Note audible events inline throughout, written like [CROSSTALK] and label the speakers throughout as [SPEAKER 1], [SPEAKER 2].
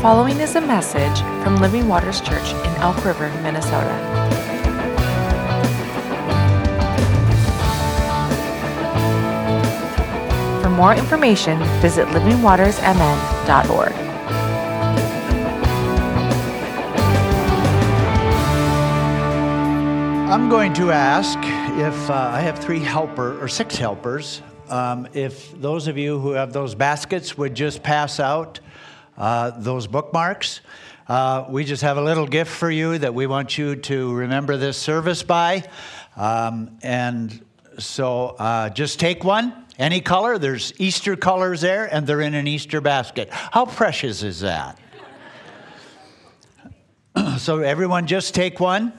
[SPEAKER 1] following is a message from Living Waters Church in Elk River, Minnesota. For more information, visit livingwatersmn.org.
[SPEAKER 2] I'm going to ask if uh, I have three helper or six helpers. Um, if those of you who have those baskets would just pass out uh, those bookmarks. Uh, we just have a little gift for you that we want you to remember this service by. Um, and so uh, just take one, any color. There's Easter colors there, and they're in an Easter basket. How precious is that? [CLEARS THROAT] so everyone just take one.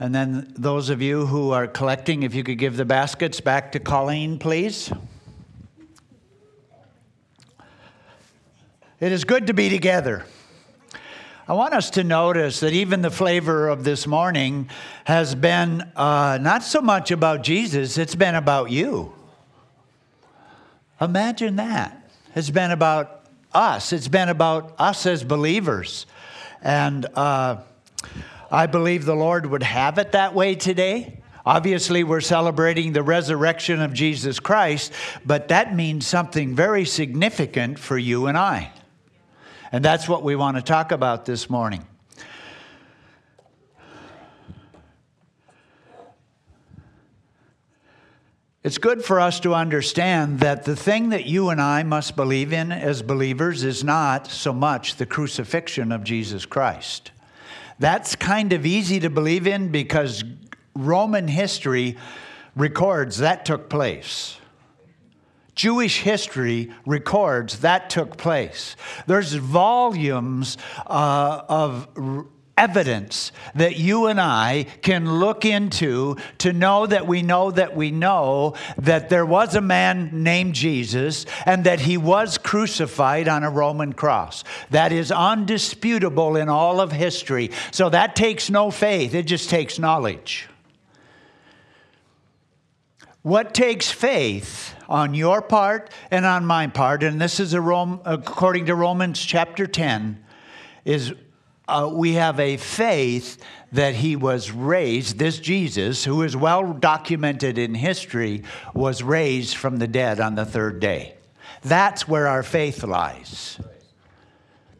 [SPEAKER 2] And then those of you who are collecting, if you could give the baskets back to Colleen, please. It is good to be together. I want us to notice that even the flavor of this morning has been uh, not so much about Jesus, it's been about you. Imagine that. It's been about us, it's been about us as believers. And, uh, I believe the Lord would have it that way today. Obviously, we're celebrating the resurrection of Jesus Christ, but that means something very significant for you and I. And that's what we want to talk about this morning. It's good for us to understand that the thing that you and I must believe in as believers is not so much the crucifixion of Jesus Christ. That's kind of easy to believe in because Roman history records that took place. Jewish history records that took place. There's volumes uh, of evidence that you and I can look into to know that we know that we know that there was a man named Jesus and that he was crucified on a Roman cross. That is undisputable in all of history. So that takes no faith, it just takes knowledge. What takes faith on your part and on my part, and this is Rome, according to Romans chapter 10, is uh, we have a faith that he was raised, this Jesus, who is well documented in history, was raised from the dead on the third day. That's where our faith lies.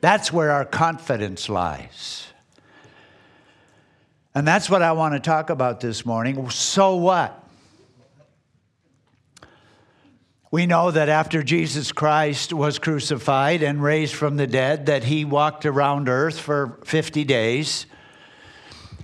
[SPEAKER 2] That's where our confidence lies. And that's what I want to talk about this morning. So what? We know that after Jesus Christ was crucified and raised from the dead, that he walked around earth for 50 days.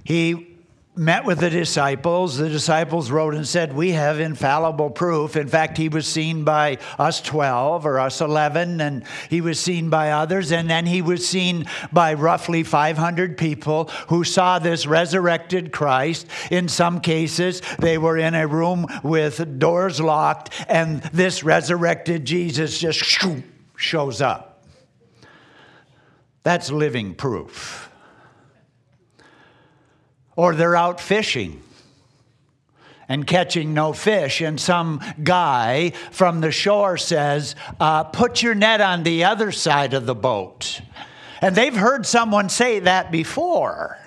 [SPEAKER 2] He met with the disciples. The disciples wrote and said, We have infallible proof. In fact, he was seen by us 12 or us 11, and he was seen by others. And then he was seen by roughly 500 people who saw this resurrected Christ. In some cases, they were in a room with doors locked, and this resurrected Jesus just shows up. That's living proof or they're out fishing and catching no fish. And some guy from the shore says, uh, Put your net on the other side of the boat. And they've heard someone say that before.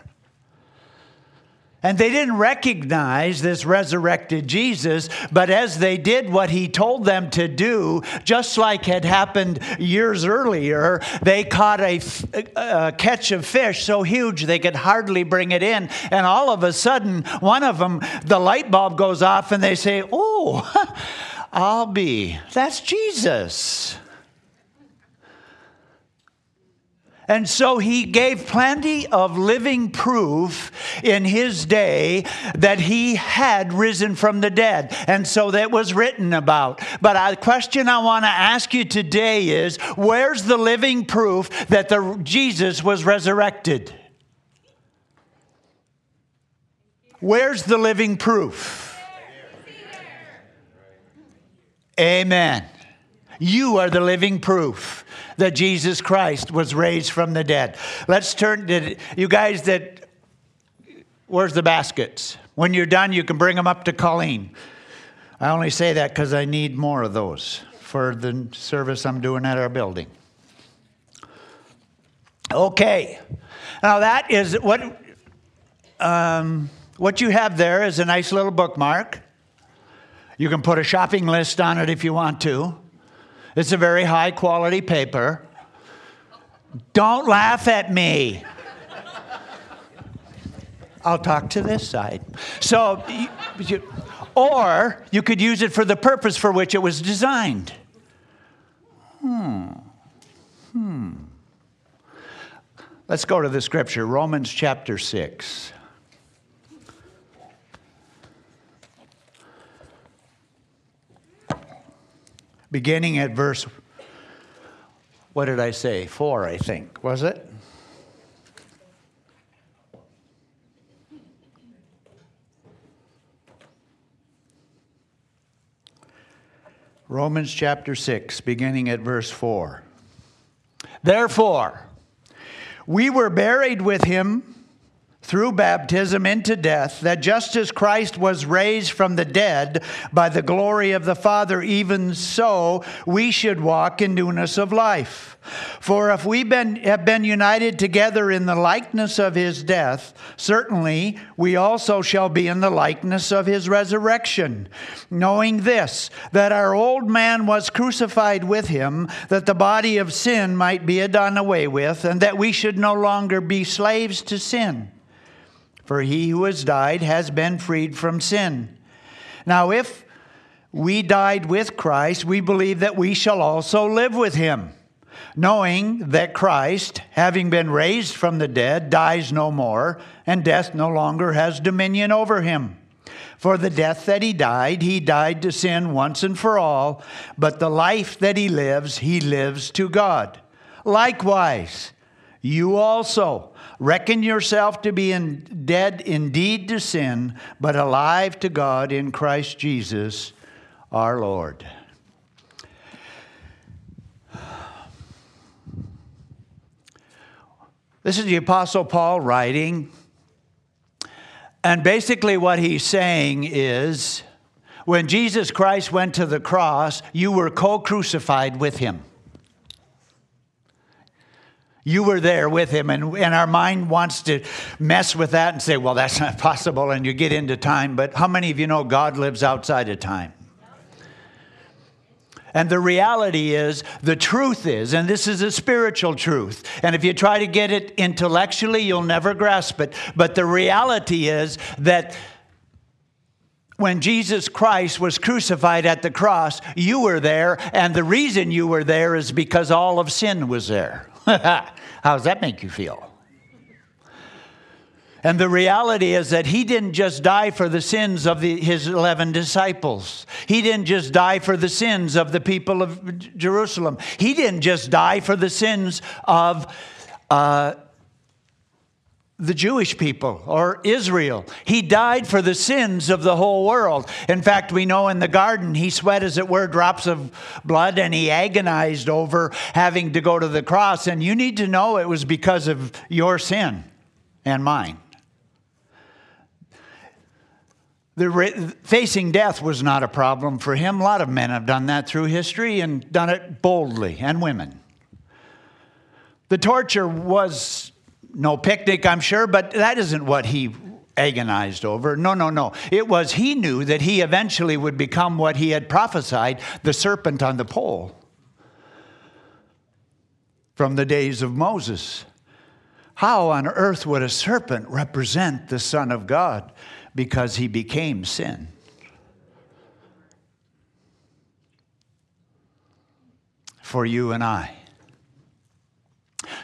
[SPEAKER 2] And they didn't recognize this resurrected Jesus, but as they did what he told them to do, just like had happened years earlier, they caught a, a, catch of fish so huge they could hardly bring it in. And all of a sudden, one of them, the light bulb goes off, and they say, Oh, [LAUGHS] I'll be. That's Jesus. And so he gave plenty of living proof in his day that he had risen from the dead. And so that was written about. But the question I want to ask you today is where's the living proof that the, Jesus was resurrected? Where's the living proof? Amen. You are the living proof that Jesus Christ was raised from the dead. Let's turn to you guys that, where's the baskets? When you're done, you can bring them up to Colleen. I only say that because I need more of those for the service I'm doing at our building. Okay. Now that is what um, what you have there is a nice little bookmark. You can put a shopping list on it if you want to. It's a very high quality paper. Don't laugh at me. I'll talk to this side. So, you, or you could use it for the purpose for which it was designed. Hmm. Hmm. Let's go to the scripture, Romans chapter 6. Beginning at verse, what did I say? Four, I think. Was it? Romans chapter 6, beginning at verse 4. Therefore, we were buried with him through baptism into death, that just as Christ was raised from the dead by the glory of the Father, even so we should walk in newness of life. For if we been, have been united together in the likeness of his death, certainly we also shall be in the likeness of his resurrection. Knowing this, that our old man was crucified with him, that the body of sin might be done away with, and that we should no longer be slaves to sin. For he who has died has been freed from sin. Now, if we died with Christ, we believe that we shall also live with him, knowing that Christ, having been raised from the dead, dies no more, and death no longer has dominion over him. For the death that he died, he died to sin once and for all, but the life that he lives, he lives to God. Likewise, you also reckon yourself to be in, dead indeed to sin, but alive to God in Christ Jesus our Lord. This is the Apostle Paul writing. And basically, what he's saying is when Jesus Christ went to the cross, you were co crucified with him. You were there with him, and, and our mind wants to mess with that and say, well, that's not [LAUGHS] possible, and you get into time. But how many of you know God lives outside of time? And the reality is, the truth is, and this is a spiritual truth, and if you try to get it intellectually, you'll never grasp it. But the reality is that when Jesus Christ was crucified at the cross, you were there, and the reason you were there is because all of sin was there. [LAUGHS] How does that make you feel? And the reality is that he didn't just die for the sins of the, his 11 disciples. He didn't just die for the sins of the people of Jerusalem. He didn't just die for the sins of uh, the Jewish people or Israel. He died for the sins of the whole world. In fact, we know in the garden he sweat, as it were, drops of blood and he agonized over having to go to the cross. And you need to know it was because of your sin and mine. The facing death was not a problem for him. A lot of men have done that through history and done it boldly, and women. The torture was no picnic, I'm sure, but that isn't what he agonized over. No, no, no. It was he knew that he eventually would become what he had prophesied the serpent on the pole from the days of Moses. How on earth would a serpent represent the Son of God? Because he became sin. For you and I.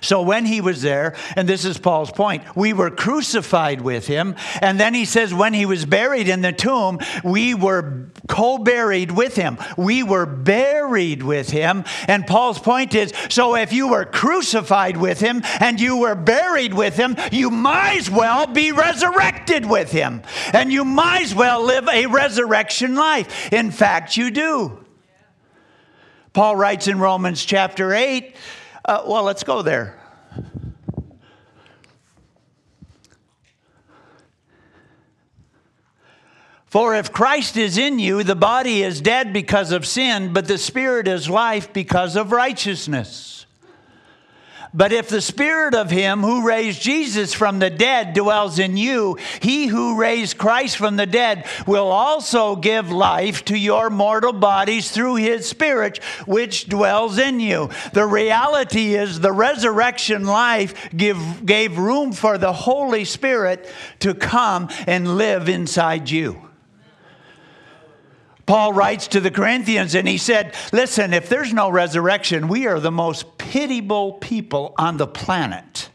[SPEAKER 2] So when he was there, and this is Paul's point, we were crucified with him. And then he says, when he was buried in the tomb, we were co buried with him. We were buried with him. And Paul's point is so if you were crucified with him and you were buried with him, you might as well be resurrected with him. And you might as well live a resurrection life. In fact, you do. Paul writes in Romans chapter 8, uh, well, let's go there. For if Christ is in you, the body is dead because of sin, but the spirit is life because of righteousness. But if the spirit of him who raised Jesus from the dead dwells in you, he who raised Christ from the dead will also give life to your mortal bodies through his spirit which dwells in you. The reality is the resurrection life give, gave room for the Holy Spirit to come and live inside you. Paul writes to the Corinthians and he said, Listen, if there's no resurrection, we are the most pitiable people on the planet.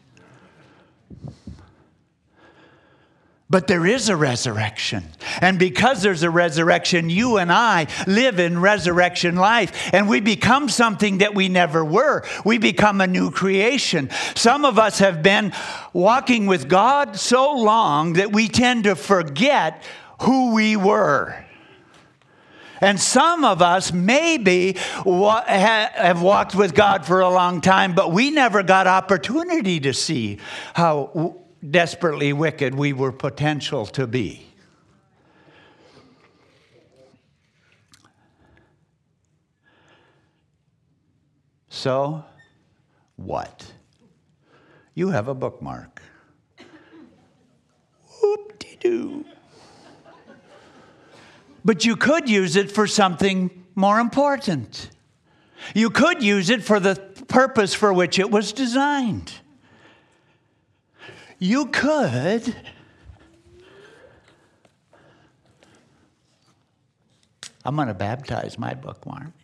[SPEAKER 2] But there is a resurrection. And because there's a resurrection, you and I live in resurrection life. And we become something that we never were. We become a new creation. Some of us have been walking with God so long that we tend to forget who we were. And some of us maybe have walked with God for a long time, but we never got opportunity to see how desperately wicked we were potential to be. So, what? You have a bookmark. Whoop de doo. But you could use it for something more important. You could use it for the purpose for which it was designed. You could. I'm going to baptize my bookworm.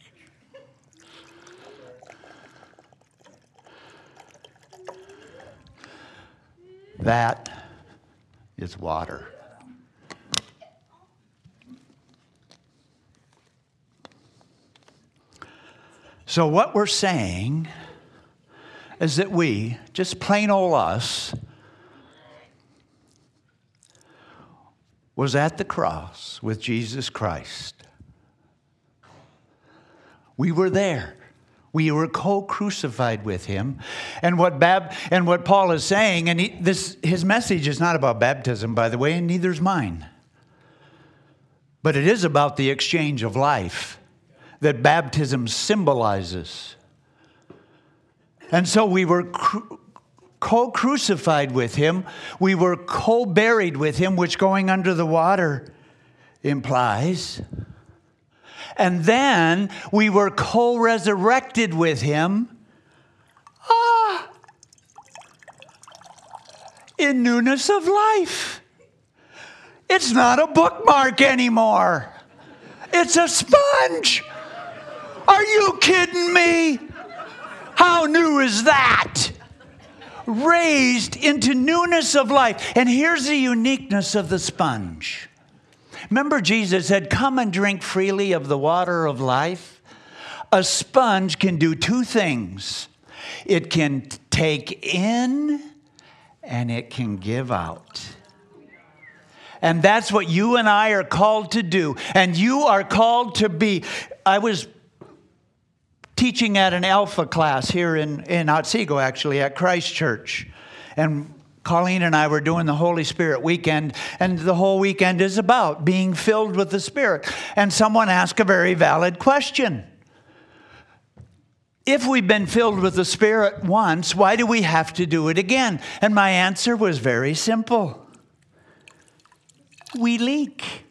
[SPEAKER 2] That is water. So, what we're saying is that we, just plain old us, was at the cross with Jesus Christ. We were there. We were co-crucified with him. And what Bab and what Paul is saying, and he, this his message is not about baptism, by the way, and neither is mine. But it is about the exchange of life that baptism symbolizes. And so we were co crucified with him, we were co buried with him, which going under the water implies. And then we were co resurrected with him. Ah, in newness of life. It's not a bookmark anymore. It's a sponge. Are you kidding me? How new is that? Raised into newness of life. And here's the uniqueness of the sponge. Remember, Jesus said, Come and drink freely of the water of life? A sponge can do two things it can take in and it can give out. And that's what you and I are called to do. And you are called to be. I was teaching at an Alpha class here in, in Otsego, actually, at Christ Church. And Colleen and I were doing the Holy Spirit weekend, and the whole weekend is about being filled with the Spirit. And someone asked a very valid question. If we've been filled with the Spirit once, why do we have to do it again? And my answer was very simple we leak.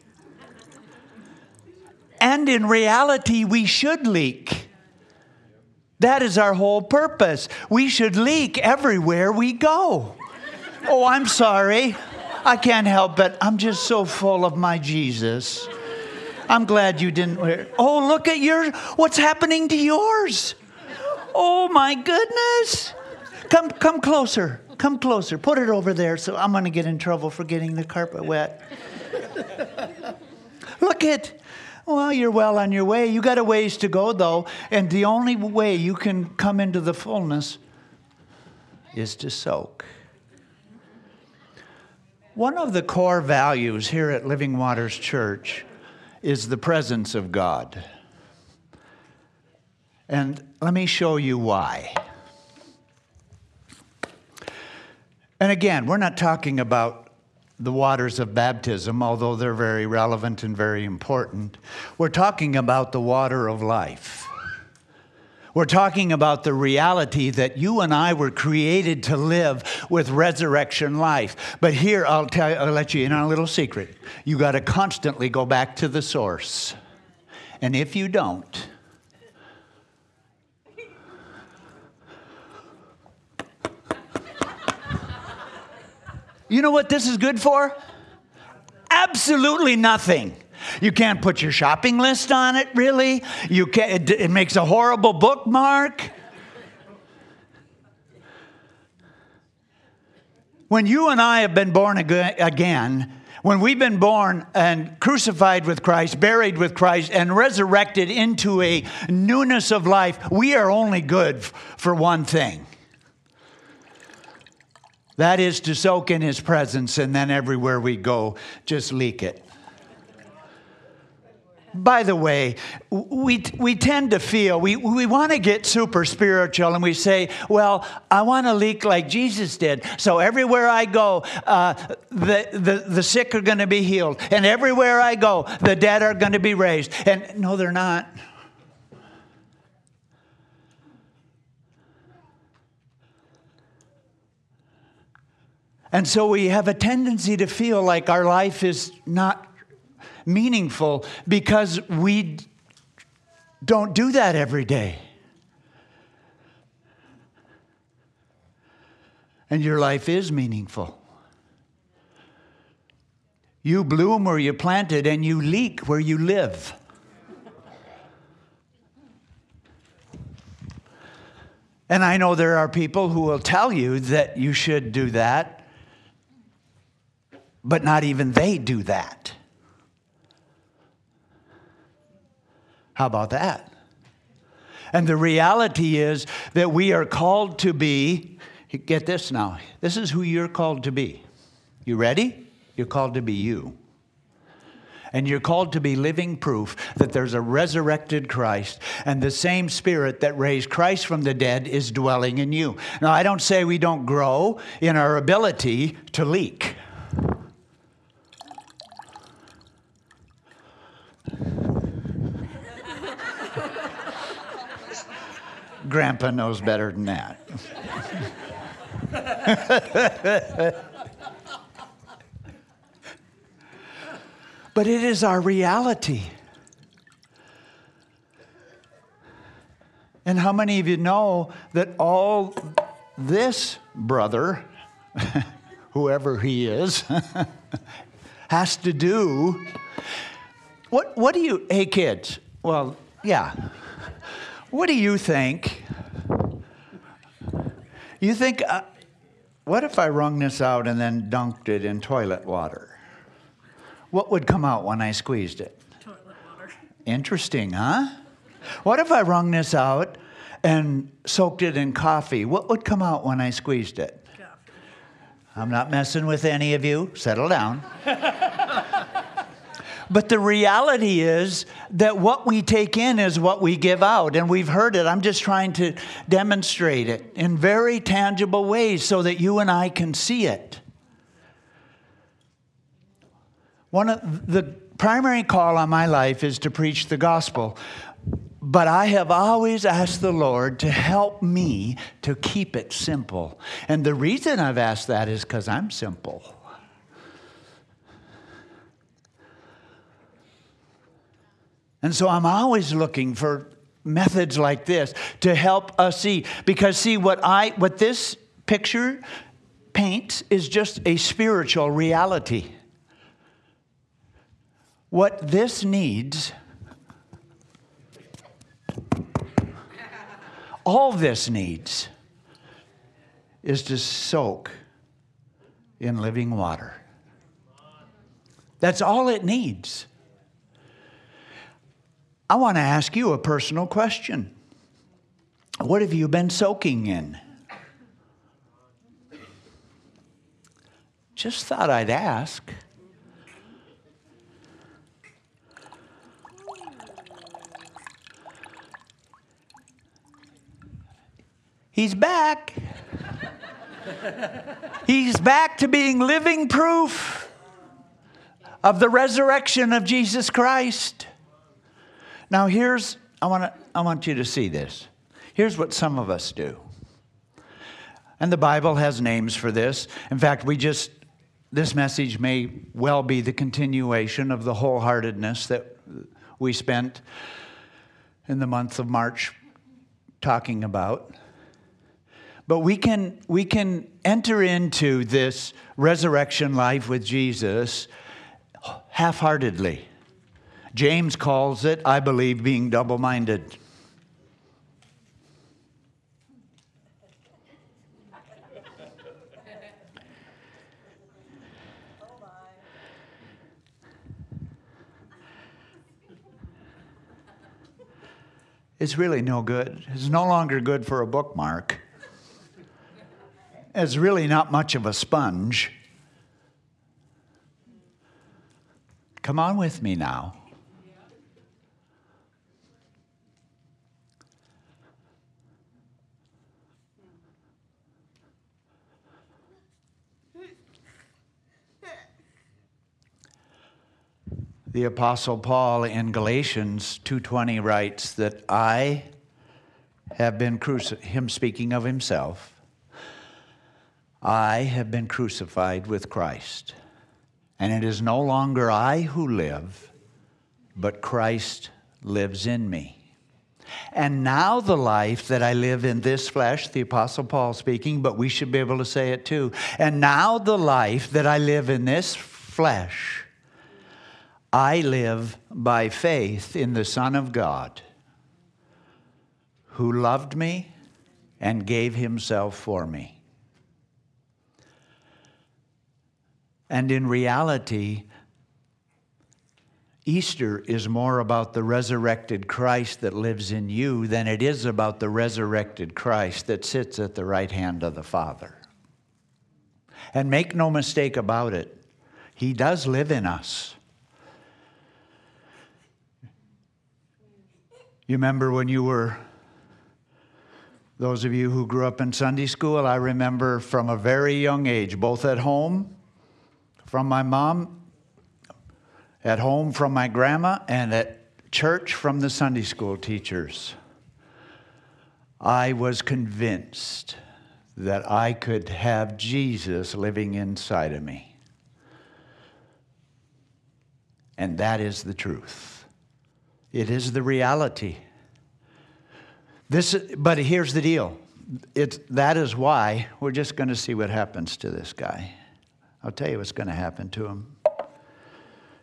[SPEAKER 2] And in reality, we should leak. That is our whole purpose. We should leak everywhere we go. Oh, I'm sorry. I can't help it. I'm just so full of my Jesus. I'm glad you didn't wear. Oh, look at your what's happening to yours. Oh my goodness. Come come closer. Come closer. Put it over there so I'm going to get in trouble for getting the carpet wet. look at well, you're well on your way. You got a ways to go, though. And the only way you can come into the fullness is to soak. One of the core values here at Living Waters Church is the presence of God. And let me show you why. And again, we're not talking about the waters of baptism, although they're very relevant and very important. We're talking about the water of life. We're talking about the reality that you and I were created to live with resurrection life. But here, I'll, tell you, I'll let you in on a little secret. You got to constantly go back to the source. And if you don't, you know what this is good for? Absolutely nothing. You can't put your shopping list on it, really. You can it, it makes a horrible bookmark. When you and I have been born again, when we've been born and crucified with Christ, buried with Christ, and resurrected into a newness of life, we are only good for one thing. That is to soak in His presence, and then everywhere we go, just leak it. By the way, we, we tend to feel, we, we want to get super spiritual and we say, well, I want to leak like Jesus did. So everywhere I go, uh, the, the, the sick are going to be healed. And everywhere I go, the dead are going to be raised. And no, they're not. And so we have a tendency to feel like our life is not meaningful because we don't do that every day. And your life is meaningful. You bloom where you planted and you leak where you live. And I know there are people who will tell you that you should do that, but not even they do that. How about that? And the reality is that we are called to be, get this now, this is who you're called to be. You ready? You're called to be you. And you're called to be living proof that there's a resurrected Christ, and the same Spirit that raised Christ from the dead is dwelling in you. Now, I don't say we don't grow in our ability to leak. Grandpa knows better than that. but it is our reality. And how many of you know that all this brother, [LAUGHS] whoever he is, [LAUGHS] has to do? What, what do you, hey kids, well, yeah. What do you think? You think, uh, what if I wrung this out and then dunked it in toilet water? What would come out when I squeezed it?
[SPEAKER 3] Toilet water.
[SPEAKER 2] Interesting, huh? What if I wrung this out and soaked it in coffee? What would come out when I squeezed it?
[SPEAKER 3] Coffee.
[SPEAKER 2] I'm not messing with any of you. Settle down. [LAUGHS] But the reality is that what we take in is what we give out. And we've heard it. I'm just trying to demonstrate it in very tangible ways so that you and I can see it. One of the primary call on my life is to preach the gospel. But I have always asked the Lord to help me to keep it simple. And the reason I've asked that is because I'm simple. And so I'm always looking for methods like this to help us see. Because see what I what this picture paints is just a spiritual reality. What this needs all this needs is to soak in living water. That's all it needs. I want to ask you a personal question. What have you been soaking in? Just thought I'd ask. He's back. He's back to being living proof of the resurrection of Jesus Christ. Now, here's, I, wanna, I want you to see this. Here's what some of us do. And the Bible has names for this. In fact, we just, this message may well be the continuation of the wholeheartedness that we spent in the month of March talking about. But we can, we can enter into this resurrection life with Jesus half heartedly. James calls it, I believe, being double minded. It's really no good. It's no longer good for a bookmark. It's really not much of a sponge. Come on with me now. The apostle Paul in Galatians 2:20 writes that I have been crucified him speaking of himself I have been crucified with Christ and it is no longer I who live but Christ lives in me and now the life that I live in this flesh, the Apostle Paul speaking, but we should be able to say it too. And now the life that I live in this flesh, I live by faith in the Son of God who loved me and gave himself for me. And in reality, Easter is more about the resurrected Christ that lives in you than it is about the resurrected Christ that sits at the right hand of the Father. And make no mistake about it, He does live in us. You remember when you were, those of you who grew up in Sunday school, I remember from a very young age, both at home from my mom, at home from my grandma, and at church from the Sunday school teachers. I was convinced that I could have Jesus living inside of me. And that is the truth. It is the reality. This, but here's the deal. It's, that is why we're just going to see what happens to this guy. I'll tell you what's going to happen to him.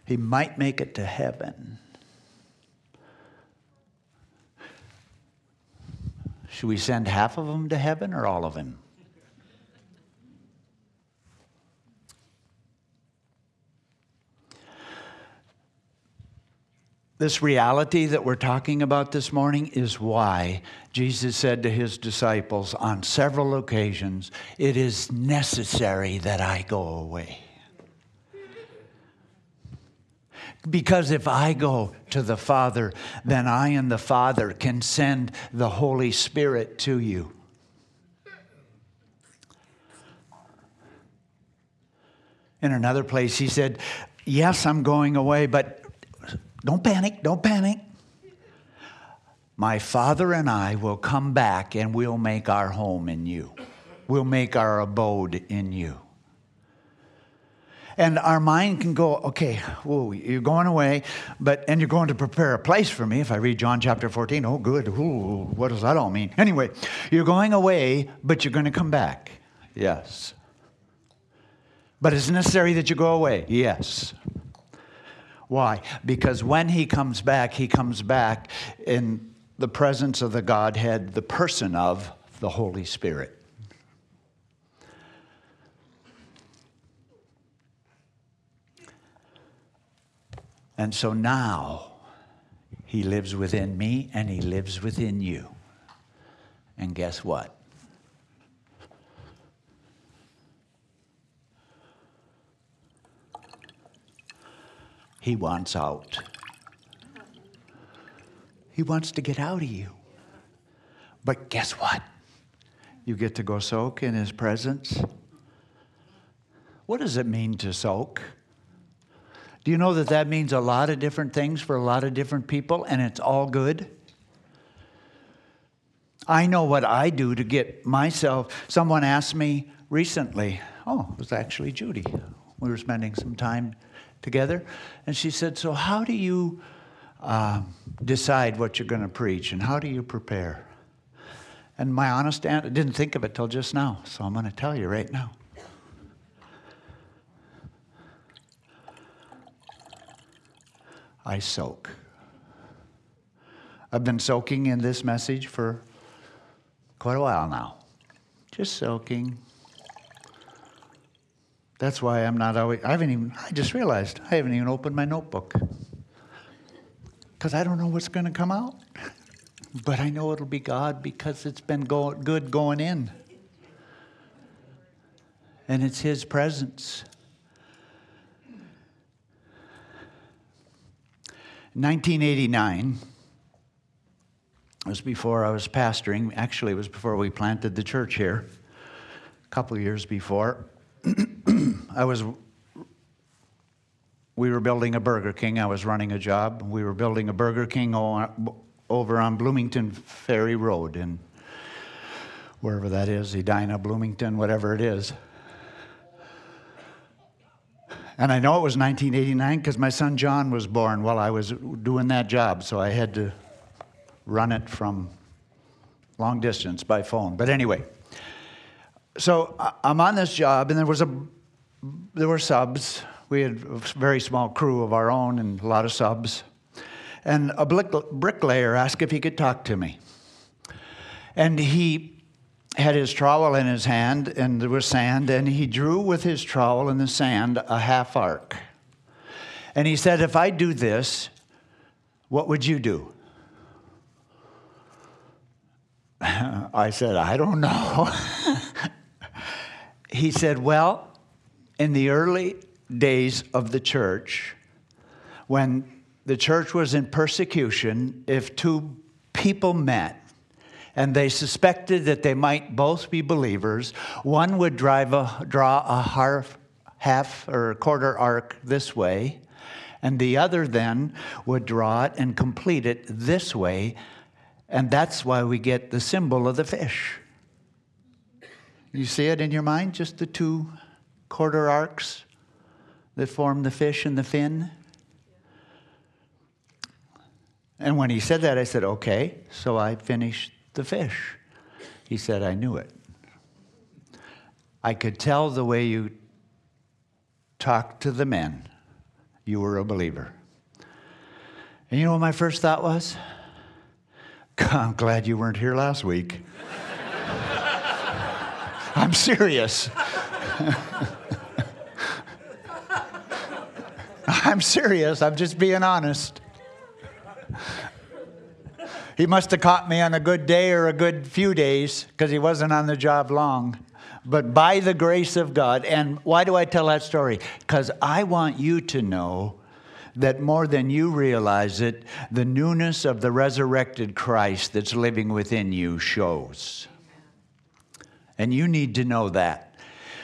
[SPEAKER 2] He might make it to heaven. Should we send half of them to heaven or all of them? This reality that we're talking about this morning is why Jesus said to his disciples on several occasions, It is necessary that I go away. Because if I go to the Father, then I and the Father can send the Holy Spirit to you. In another place, he said, Yes, I'm going away, but don't panic, don't panic. My Father and I will come back and we'll make our home in you. We'll make our abode in you. And our mind can go, okay, you're going away, but and you're going to prepare a place for me. If I read John chapter 14, oh good, ooh, what does that all mean? Anyway, you're going away, but you're going to come back. Yes. But it's necessary that you go away. Yes. Why? Because when he comes back, he comes back in the presence of the Godhead, the person of the Holy Spirit. And so now he lives within me and he lives within you. And guess what? He wants out. He wants to get out of you. But guess what? You get to go soak in His presence. What does it mean to soak? Do you know that that means a lot of different things for a lot of different people and it's all good? I know what I do to get myself. Someone asked me recently, oh, it was actually Judy. We were spending some time together, and she said, So, how do you uh, decide what you're going to preach, and how do you prepare? And my honest answer, I didn't think of it till just now, so I'm going to tell you right now. I soak. I've been soaking in this message for quite a while now. Just soaking. That's why I'm not always, I haven't even, I just realized I haven't even opened my notebook. Because I don't know what's going to come out. [LAUGHS] But I know it'll be God because it's been go- good going in. And it's His presence. 1989 was before I was pastoring. Actually, it was before we planted the church here, a couple years before. [CLEARS THROAT] I was we were building a Burger King. I was running a job. We were building a Burger King over on Bloomington Ferry Road in wherever that is, Edina, Bloomington, whatever it is. And I know it was 1989 because my son John was born while I was doing that job, so I had to run it from long distance by phone. But anyway, so I'm on this job, and there was a there were subs. We had a very small crew of our own and a lot of subs. And a bricklayer asked if he could talk to me. And he had his trowel in his hand, and there was sand, and he drew with his trowel in the sand a half arc. And he said, If I do this, what would you do? [LAUGHS] I said, I don't know. [LAUGHS] he said, Well, in the early days of the church, when the church was in persecution, if two people met and they suspected that they might both be believers, one would drive a, draw a half, half or a quarter arc this way, and the other then would draw it and complete it this way, and that's why we get the symbol of the fish. You see it in your mind, just the two quarter arcs that form the fish and the fin? And when he said that, I said, okay. So I finished the fish. He said, I knew it. I could tell the way you talked to the men, you were a believer. And you know what my first thought was? [LAUGHS] I'm glad you weren't here last week. [LAUGHS] I'm serious. [LAUGHS] [LAUGHS] I'm serious. I'm just being honest. He must have caught me on a good day or a good few days because he wasn't on the job long. But by the grace of God, and why do I tell that story? Because I want you to know that more than you realize it, the newness of the resurrected Christ that's living within you shows. And you need to know that.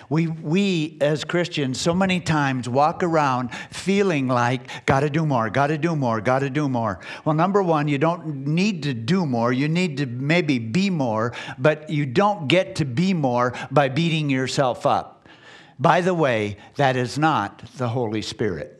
[SPEAKER 2] We, we as Christians so many times walk around feeling like, gotta do more, gotta do more, gotta do more. Well, number one, you don't need to do more. You need to maybe be more, but you don't get to be more by beating yourself up. By the way, that is not the Holy Spirit.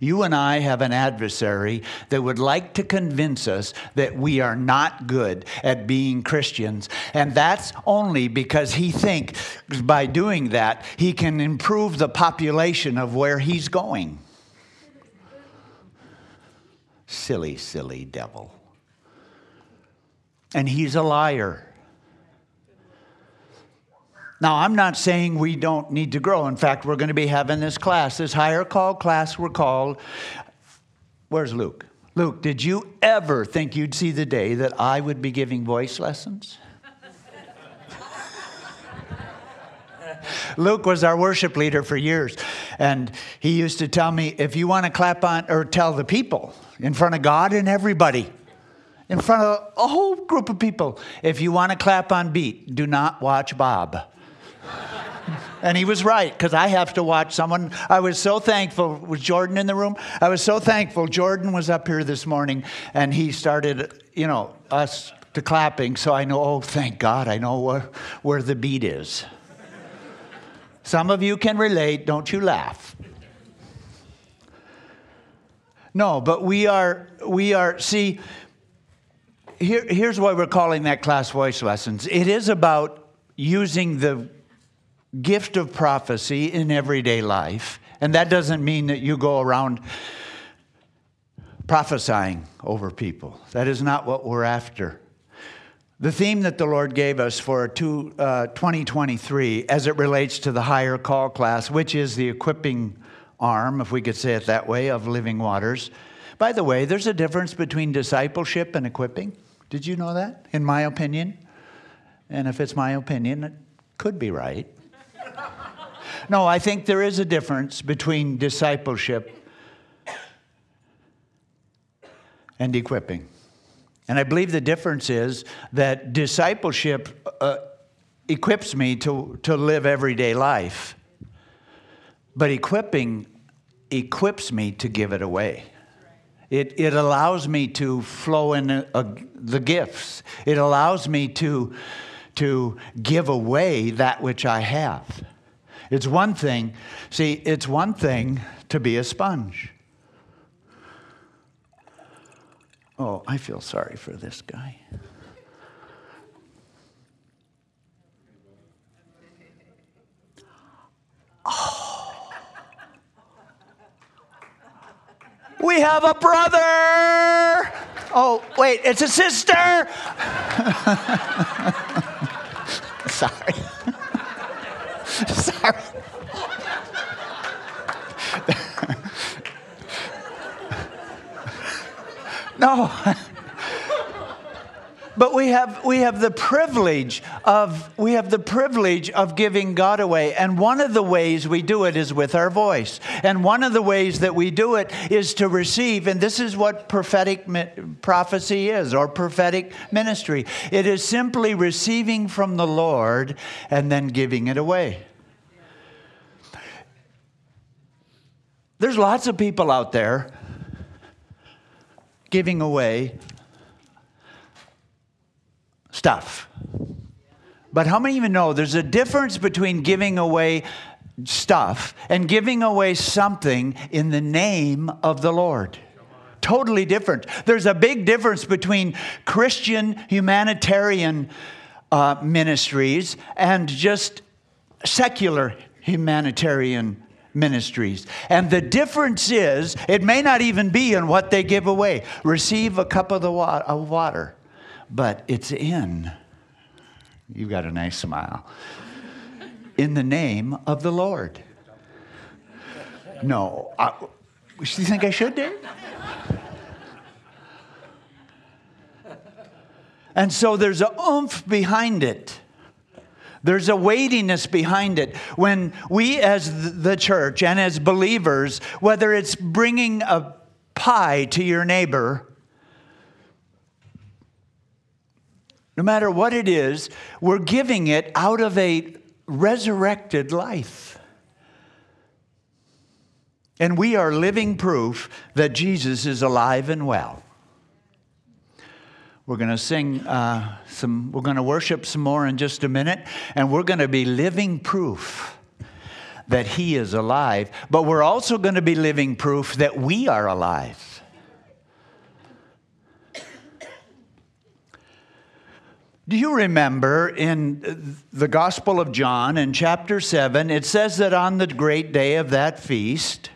[SPEAKER 2] You and I have an adversary that would like to convince us that we are not good at being Christians. And that's only because he thinks by doing that, he can improve the population of where he's going. Silly, silly devil. And he's a liar. Now, I'm not saying we don't need to grow. In fact, we're going to be having this class, this higher call class we're called. Where's Luke? Luke, did you ever think you'd see the day that I would be giving voice lessons? [LAUGHS] Luke was our worship leader for years, and he used to tell me if you want to clap on or tell the people in front of God and everybody, in front of a whole group of people, if you want to clap on beat, do not watch Bob. And he was right because I have to watch someone. I was so thankful. Was Jordan in the room? I was so thankful. Jordan was up here this morning and he started, you know, us to clapping. So I know, oh, thank God, I know where, where the beat is. Some of you can relate. Don't you laugh. No, but we are, we are, see, here, here's why we're calling that class voice lessons. It is about using the gift of prophecy in everyday life. And that doesn't mean that you go around prophesying over people. That is not what we're after. The theme that the Lord gave us for two, uh, 2023 as it relates to the higher call class, which is the equipping arm, if we could say it that way, of Living Waters. By the way, there's a difference between discipleship and equipping. Did you know that? In my opinion. And if it's my opinion, it could be right. No, I think there is a difference between discipleship and equipping. And I believe the difference is that discipleship uh, equips me to, to live everyday life, but equipping equips me to give it away. It, it allows me to flow in a, a, the gifts. It allows me to, to give away that which I have. It's one thing, see, it's one thing to be a sponge. Oh, I feel sorry for this guy. Oh. We have a brother. Oh, wait, it's a sister. [LAUGHS] sorry. [LAUGHS] sorry. [LAUGHS] No. [LAUGHS] but we have, we have the privilege of we have the privilege of giving god away. And one of the ways we do it is with our voice. And one of the ways that we do it is to receive and this is what prophetic prophecy is or prophetic ministry. It is simply receiving from the lord and then giving it away. There's lots of people out there giving away stuff. But how many you know there's a difference between giving away stuff and giving away something in the name of the Lord? Totally different. There's a big difference between Christian humanitarian uh, ministries and just secular humanitarian ministries. And the difference is, it may not even be in what they give away. Receive a cup of the wa- of water, but it's in. You've got a nice smile. In the name of the Lord. No, I, you think I should do? And so there's a oomph behind it. There's a weightiness behind it. When we, as the church and as believers, whether it's bringing a pie to your neighbor, no matter what it is, we're giving it out of a resurrected life. And we are living proof that Jesus is alive and well. We're going to sing uh, some, we're going to worship some more in just a minute, and we're going to be living proof that He is alive, but we're also going to be living proof that we are alive. Do you remember in the Gospel of John in chapter 7, it says that on the great day of that feast,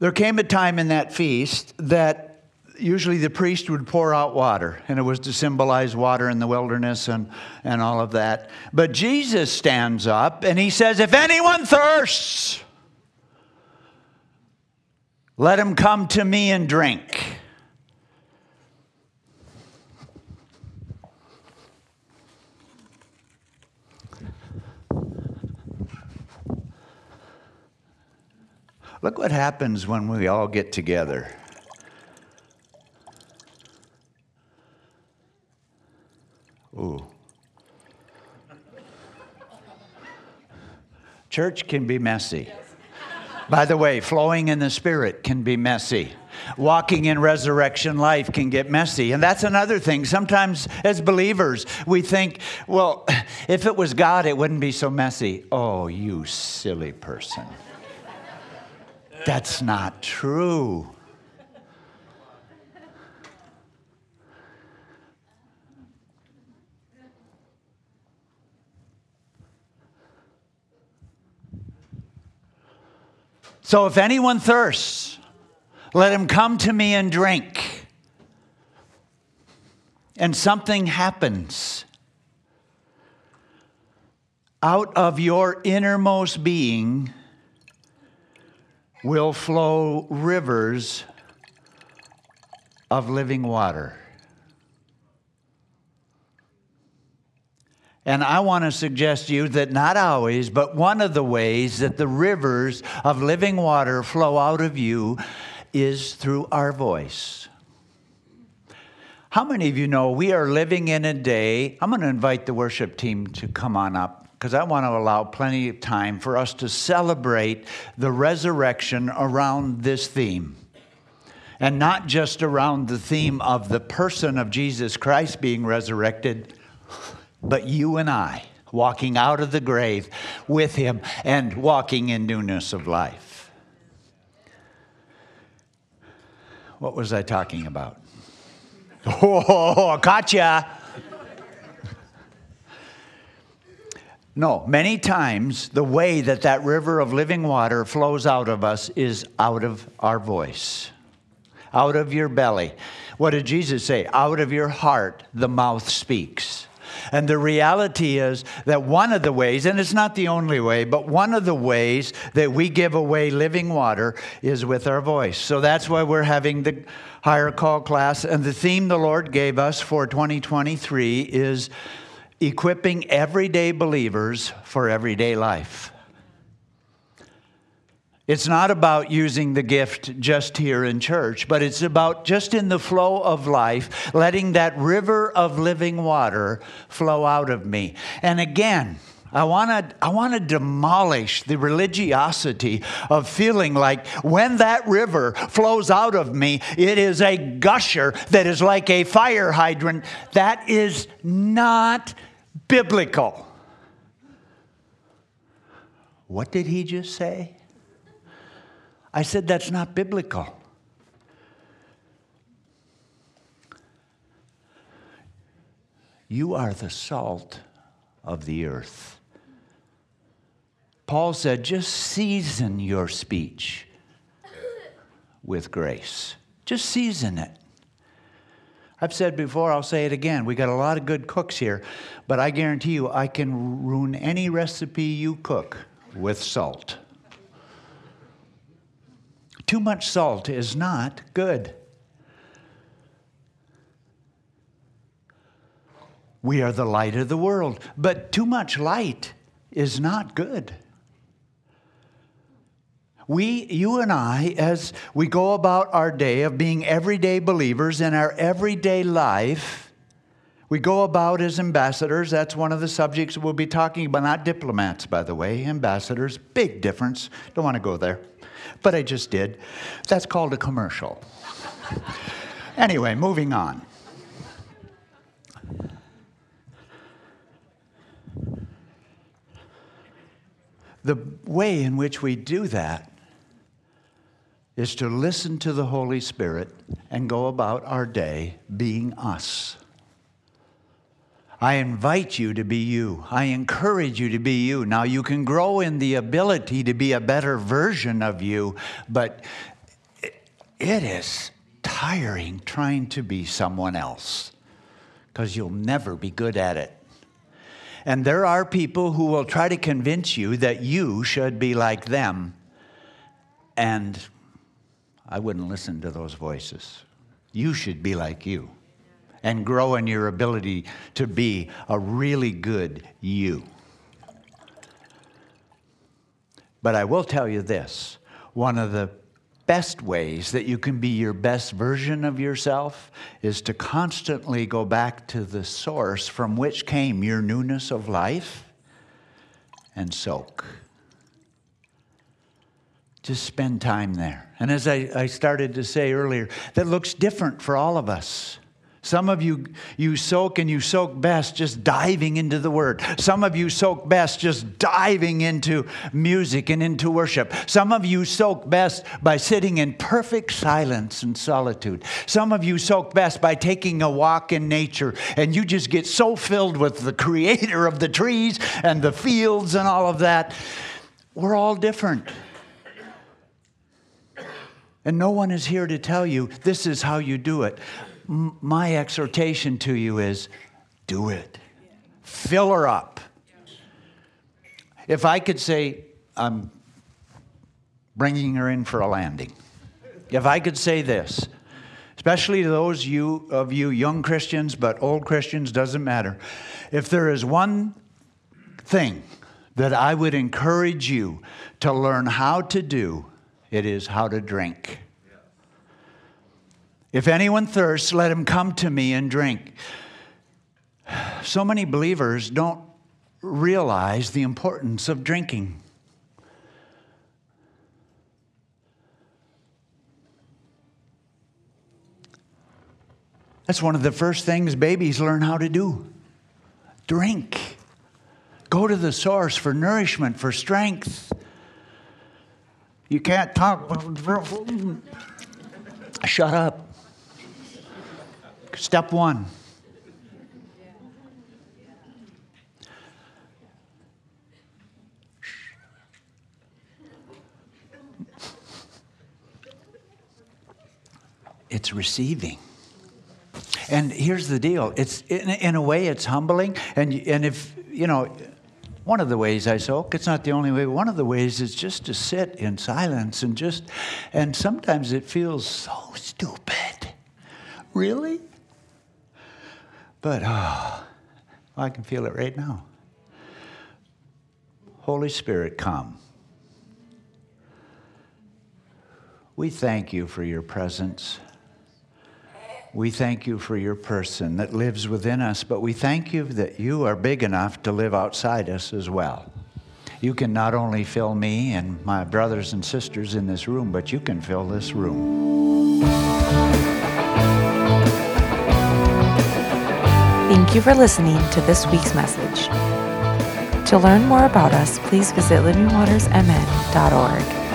[SPEAKER 2] there came a time in that feast that usually the priest would pour out water, and it was to symbolize water in the wilderness and, and all of that. But Jesus stands up and he says, If anyone thirsts, let him come to me and drink. Look what happens when we all get together. Ooh. Church can be messy. By the way, flowing in the Spirit can be messy. Walking in resurrection life can get messy. And that's another thing. Sometimes, as believers, we think, well, [LAUGHS] if it was God, it wouldn't be so messy. Oh, you silly person. That's not true. So if anyone thirsts, let him come to me and drink. And something happens. Out of your innermost being will flow rivers of living water. And I want to suggest to you that not always, but one of the ways that the rivers of living water flow out of you is through our voice. How many of you know we are living in a day? I'm going to invite the worship team to come on up because I want to allow plenty of time for us to celebrate the resurrection around this theme. And not just around the theme of the person of Jesus Christ being resurrected, but you and I walking out of the grave with him and walking in newness of life. What was I talking about? [LAUGHS] Oh, gotcha. No, many times the way that that river of living water flows out of us is out of our voice, out of your belly. What did Jesus say? Out of your heart, the mouth speaks. And the reality is that one of the ways, and it's not the only way, but one of the ways that we give away living water is with our voice. So that's why we're having the higher call class. And the theme the Lord gave us for 2023 is equipping everyday believers for everyday life. It's not about using the gift just here in church, but it's about just in the flow of life, letting that river of living water flow out of me. And again, I want to I want to demolish the religiosity of feeling like when that river flows out of me, it is a gusher that is like a fire hydrant. That is not biblical. What did he just say? I said, that's not biblical. You are the salt of the earth. Paul said, just season your speech with grace. Just season it. I've said before, I'll say it again. We got a lot of good cooks here, but I guarantee you I can ruin any recipe you cook with salt. Too much salt is not good. We are the light of the world, but too much light is not good. We, you and I, as we go about our day of being everyday believers in our everyday life, we go about as ambassadors. That's one of the subjects we'll be talking about. Not diplomats, by the way, ambassadors. Big difference. Don't want to go there. But I just did. That's called a commercial. [LAUGHS] anyway, moving on. The way in which we do that is to listen to the Holy Spirit and go about our day being us. I invite you to be you. I encourage you to be you. Now, you can grow in the ability to be a better version of you, but it is tiring trying to be someone else because you'll never be good at it. And there are people who will try to convince you that you should be like them. And I wouldn't listen to those voices. You should be like you and grow in your ability to be a really good you. But I will tell you this one of the best ways that you can be your best version of yourself is to constantly go back to the source from which came your newness of life and soak. Just spend time there. And as I, I started to say earlier, that looks different for all of us. Some of you, you soak and you soak best just diving into the Word. Some of you soak best just diving into music and into worship. Some of you soak best by sitting in perfect silence and solitude. Some of you soak best by taking a walk in nature and you just get so filled with the creator of the trees and the fields and all of that. We're all different. And no one is here to tell you this is how you do it my exhortation to you is do it. Fill her up. If I could say, I'm bringing her in for a landing. If I could say this, especially to those you, of you young Christians, but old Christians, doesn't matter. If there is one thing that I would encourage you to learn how to do, it is how to drink. If anyone thirsts, let him come to me and drink. So many believers don't realize the importance of drinking. That's one of the first things babies learn how to do drink. Go to the source for nourishment, for strength. You can't talk. Shut up. Step one. It's receiving. And here's the deal it's in, in, a way it's humbling and and if you know one of the ways I soak it's not the only way one of the ways is just to sit in silence and just and sometimes it feels so stupid really but oh, I can feel it right now. Holy Spirit, come. We thank you for your presence. We thank you for your person that lives within us, but we thank you that you are big enough to live outside us as well. You can not only fill me and my brothers and sisters in this room, but you can fill this room.
[SPEAKER 1] Thank you for listening to this week's message. To learn more about us, please visit livingwatersmn.org.